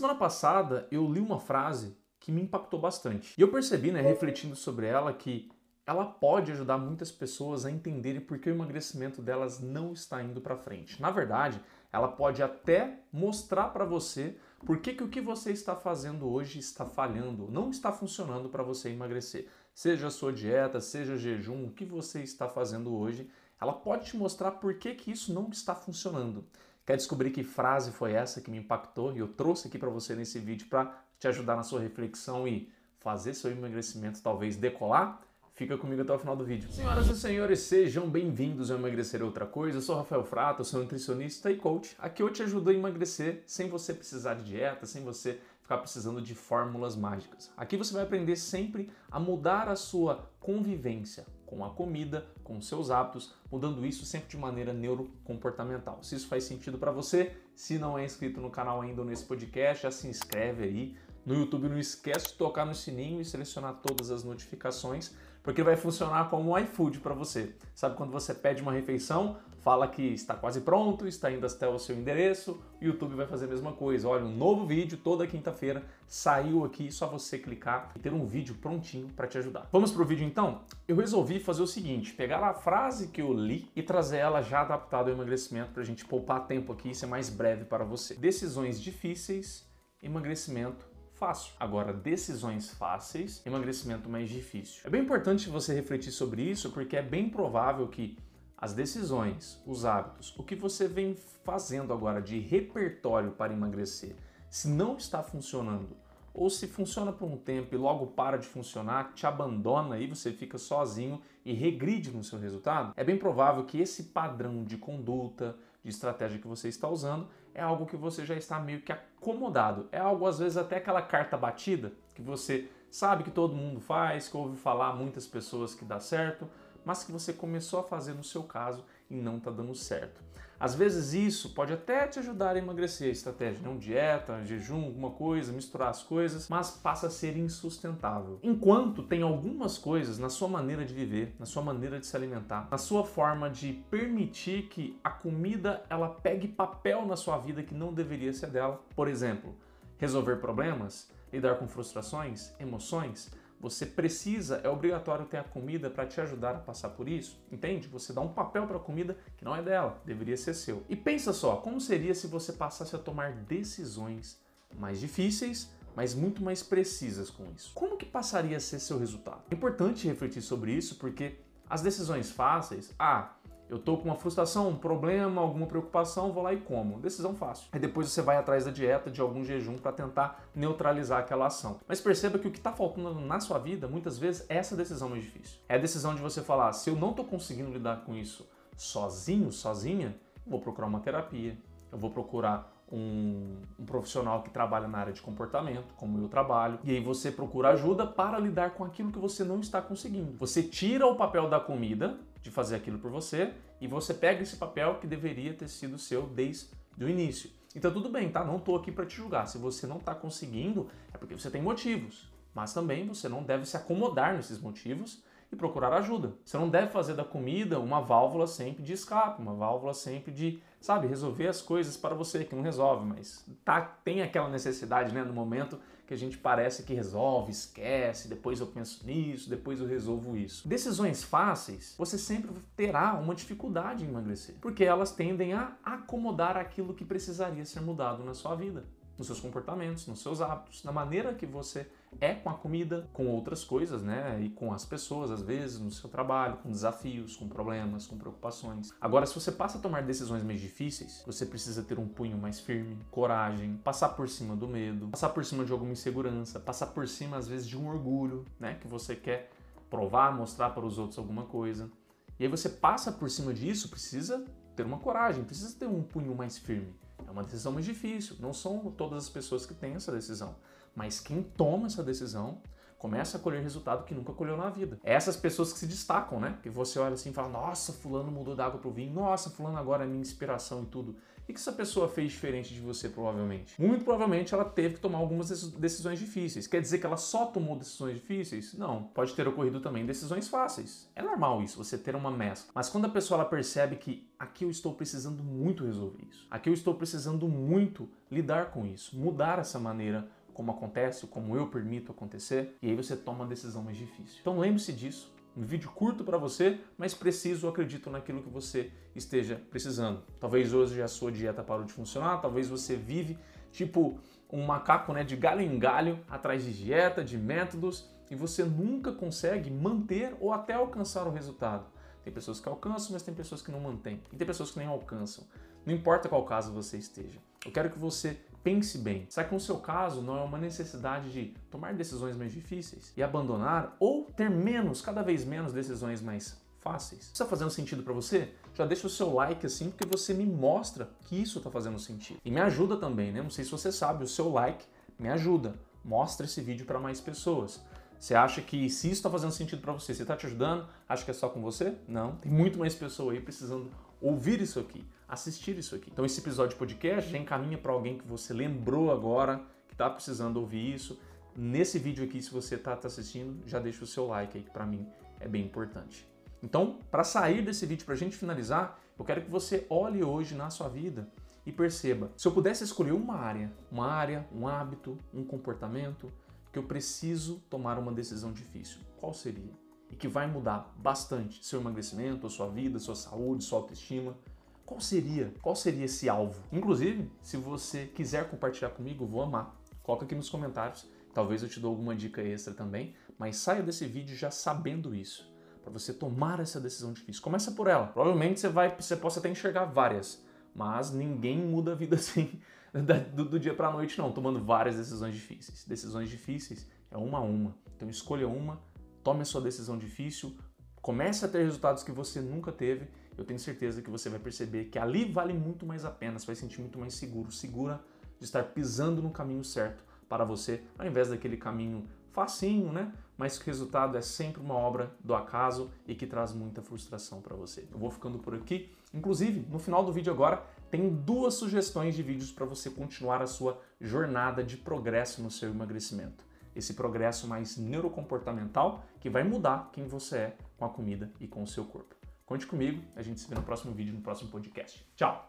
semana passada eu li uma frase que me impactou bastante. E eu percebi, né, refletindo sobre ela, que ela pode ajudar muitas pessoas a entenderem por que o emagrecimento delas não está indo para frente. Na verdade, ela pode até mostrar para você por que, que o que você está fazendo hoje está falhando, não está funcionando para você emagrecer. Seja a sua dieta, seja jejum, o que você está fazendo hoje, ela pode te mostrar por que, que isso não está funcionando. Quer descobrir que frase foi essa que me impactou e eu trouxe aqui para você nesse vídeo para te ajudar na sua reflexão e fazer seu emagrecimento talvez decolar? Fica comigo até o final do vídeo. Senhoras e senhores, sejam bem-vindos ao Emagrecer Outra Coisa. Eu sou Rafael Frato, sou nutricionista e coach. Aqui eu te ajudo a emagrecer sem você precisar de dieta, sem você ficar precisando de fórmulas mágicas. Aqui você vai aprender sempre a mudar a sua convivência com a comida, com seus hábitos, mudando isso sempre de maneira neurocomportamental. Se isso faz sentido para você, se não é inscrito no canal ainda ou nesse podcast, já se inscreve aí. No YouTube não esquece de tocar no sininho e selecionar todas as notificações porque vai funcionar como um iFood para você. Sabe quando você pede uma refeição, fala que está quase pronto, está indo até o seu endereço, o YouTube vai fazer a mesma coisa. Olha, um novo vídeo toda quinta-feira saiu aqui, só você clicar e ter um vídeo prontinho para te ajudar. Vamos pro vídeo então? Eu resolvi fazer o seguinte, pegar a frase que eu li e trazer ela já adaptada ao emagrecimento para a gente poupar tempo aqui e ser mais breve para você. Decisões difíceis, emagrecimento fácil. Agora, decisões fáceis, emagrecimento mais difícil. É bem importante você refletir sobre isso porque é bem provável que as decisões, os hábitos, o que você vem fazendo agora de repertório para emagrecer, se não está funcionando, ou se funciona por um tempo e logo para de funcionar, te abandona e você fica sozinho e regride no seu resultado, é bem provável que esse padrão de conduta, de estratégia que você está usando, é algo que você já está meio que acomodado. É algo, às vezes, até aquela carta batida que você sabe que todo mundo faz, que ouve falar muitas pessoas que dá certo, mas que você começou a fazer no seu caso e não está dando certo. Às vezes isso pode até te ajudar a emagrecer, a estratégia, não dieta, jejum, alguma coisa, misturar as coisas, mas passa a ser insustentável. Enquanto tem algumas coisas na sua maneira de viver, na sua maneira de se alimentar, na sua forma de permitir que a comida ela pegue papel na sua vida que não deveria ser dela. Por exemplo, resolver problemas, lidar com frustrações, emoções, você precisa, é obrigatório ter a comida para te ajudar a passar por isso, entende? Você dá um papel para a comida que não é dela, deveria ser seu. E pensa só, como seria se você passasse a tomar decisões mais difíceis, mas muito mais precisas com isso? Como que passaria a ser seu resultado? É importante refletir sobre isso porque as decisões fáceis, ah, eu tô com uma frustração, um problema, alguma preocupação, vou lá e como. Decisão fácil. Aí depois você vai atrás da dieta, de algum jejum para tentar neutralizar aquela ação. Mas perceba que o que está faltando na sua vida, muitas vezes, é essa decisão mais difícil. É a decisão de você falar, se eu não tô conseguindo lidar com isso sozinho, sozinha, vou procurar uma terapia, eu vou procurar um, um, profissional que trabalha na área de comportamento, como eu trabalho, e aí você procura ajuda para lidar com aquilo que você não está conseguindo. Você tira o papel da comida, de fazer aquilo por você, e você pega esse papel que deveria ter sido seu desde o início. Então tudo bem, tá? Não estou aqui para te julgar. Se você não está conseguindo, é porque você tem motivos. Mas também você não deve se acomodar nesses motivos e procurar ajuda. Você não deve fazer da comida uma válvula sempre de escape, uma válvula sempre de, sabe, resolver as coisas para você, que não resolve, mas tá, tem aquela necessidade, né, no momento que a gente parece que resolve, esquece, depois eu penso nisso, depois eu resolvo isso. Decisões fáceis, você sempre terá uma dificuldade em emagrecer, porque elas tendem a acomodar aquilo que precisaria ser mudado na sua vida nos seus comportamentos, nos seus hábitos, na maneira que você é com a comida, com outras coisas, né? E com as pessoas, às vezes, no seu trabalho, com desafios, com problemas, com preocupações. Agora, se você passa a tomar decisões mais difíceis, você precisa ter um punho mais firme, coragem, passar por cima do medo, passar por cima de alguma insegurança, passar por cima, às vezes, de um orgulho, né? Que você quer provar, mostrar para os outros alguma coisa. E aí você passa por cima disso, precisa ter uma coragem, precisa ter um punho mais firme. É uma decisão mais difícil, não são todas as pessoas que têm essa decisão, mas quem toma essa decisão começa a colher resultado que nunca colheu na vida. É essas pessoas que se destacam, né? Que você olha assim e fala: "Nossa, fulano mudou da água pro vinho. Nossa, fulano agora é minha inspiração e tudo". Que essa pessoa fez diferente de você, provavelmente? Muito provavelmente ela teve que tomar algumas decisões difíceis. Quer dizer que ela só tomou decisões difíceis? Não. Pode ter ocorrido também decisões fáceis. É normal isso, você ter uma mescla. Mas quando a pessoa ela percebe que aqui eu estou precisando muito resolver isso, aqui eu estou precisando muito lidar com isso, mudar essa maneira como acontece, como eu permito acontecer, e aí você toma uma decisão mais difícil. Então lembre-se disso, um vídeo curto para você, mas preciso, acredito naquilo que você esteja precisando. Talvez hoje a sua dieta parou de funcionar, talvez você vive tipo um macaco né, de galho em galho atrás de dieta, de métodos, e você nunca consegue manter ou até alcançar o resultado. Tem pessoas que alcançam, mas tem pessoas que não mantêm. E tem pessoas que nem alcançam. Não importa qual caso você esteja. Eu quero que você pense bem. Será que no seu caso não é uma necessidade de tomar decisões mais difíceis e abandonar ou ter menos, cada vez menos decisões mais fáceis? Isso está fazendo sentido para você? Já deixa o seu like assim, porque você me mostra que isso está fazendo sentido. E me ajuda também, né? Não sei se você sabe, o seu like me ajuda. Mostra esse vídeo para mais pessoas. Você acha que se isso está fazendo sentido para você, se está te ajudando, acha que é só com você? Não. Tem muito mais pessoa aí precisando ouvir isso aqui, assistir isso aqui. Então esse episódio de podcast já encaminha para alguém que você lembrou agora, que está precisando ouvir isso. Nesse vídeo aqui, se você está tá assistindo, já deixa o seu like aí, que para mim é bem importante. Então, para sair desse vídeo, para a gente finalizar, eu quero que você olhe hoje na sua vida e perceba, se eu pudesse escolher uma área, uma área, um hábito, um comportamento, que eu preciso tomar uma decisão difícil, qual seria? E que vai mudar bastante seu emagrecimento, sua vida, sua saúde, sua autoestima. Qual seria? Qual seria esse alvo? Inclusive, se você quiser compartilhar comigo, vou amar. Coloca aqui nos comentários, talvez eu te dou alguma dica extra também, mas saia desse vídeo já sabendo isso, para você tomar essa decisão difícil. Começa por ela. Provavelmente você vai, você possa até enxergar várias, mas ninguém muda a vida assim do, do dia para a noite não, tomando várias decisões difíceis. Decisões difíceis é uma a uma. Então escolha uma tome a sua decisão difícil, comece a ter resultados que você nunca teve. Eu tenho certeza que você vai perceber que ali vale muito mais a pena, você vai sentir muito mais seguro, segura de estar pisando no caminho certo para você, ao invés daquele caminho facinho, né? Mas que o resultado é sempre uma obra do acaso e que traz muita frustração para você. Eu vou ficando por aqui. Inclusive, no final do vídeo agora, tem duas sugestões de vídeos para você continuar a sua jornada de progresso no seu emagrecimento esse progresso mais neurocomportamental que vai mudar quem você é com a comida e com o seu corpo. Conte comigo, a gente se vê no próximo vídeo, no próximo podcast. Tchau!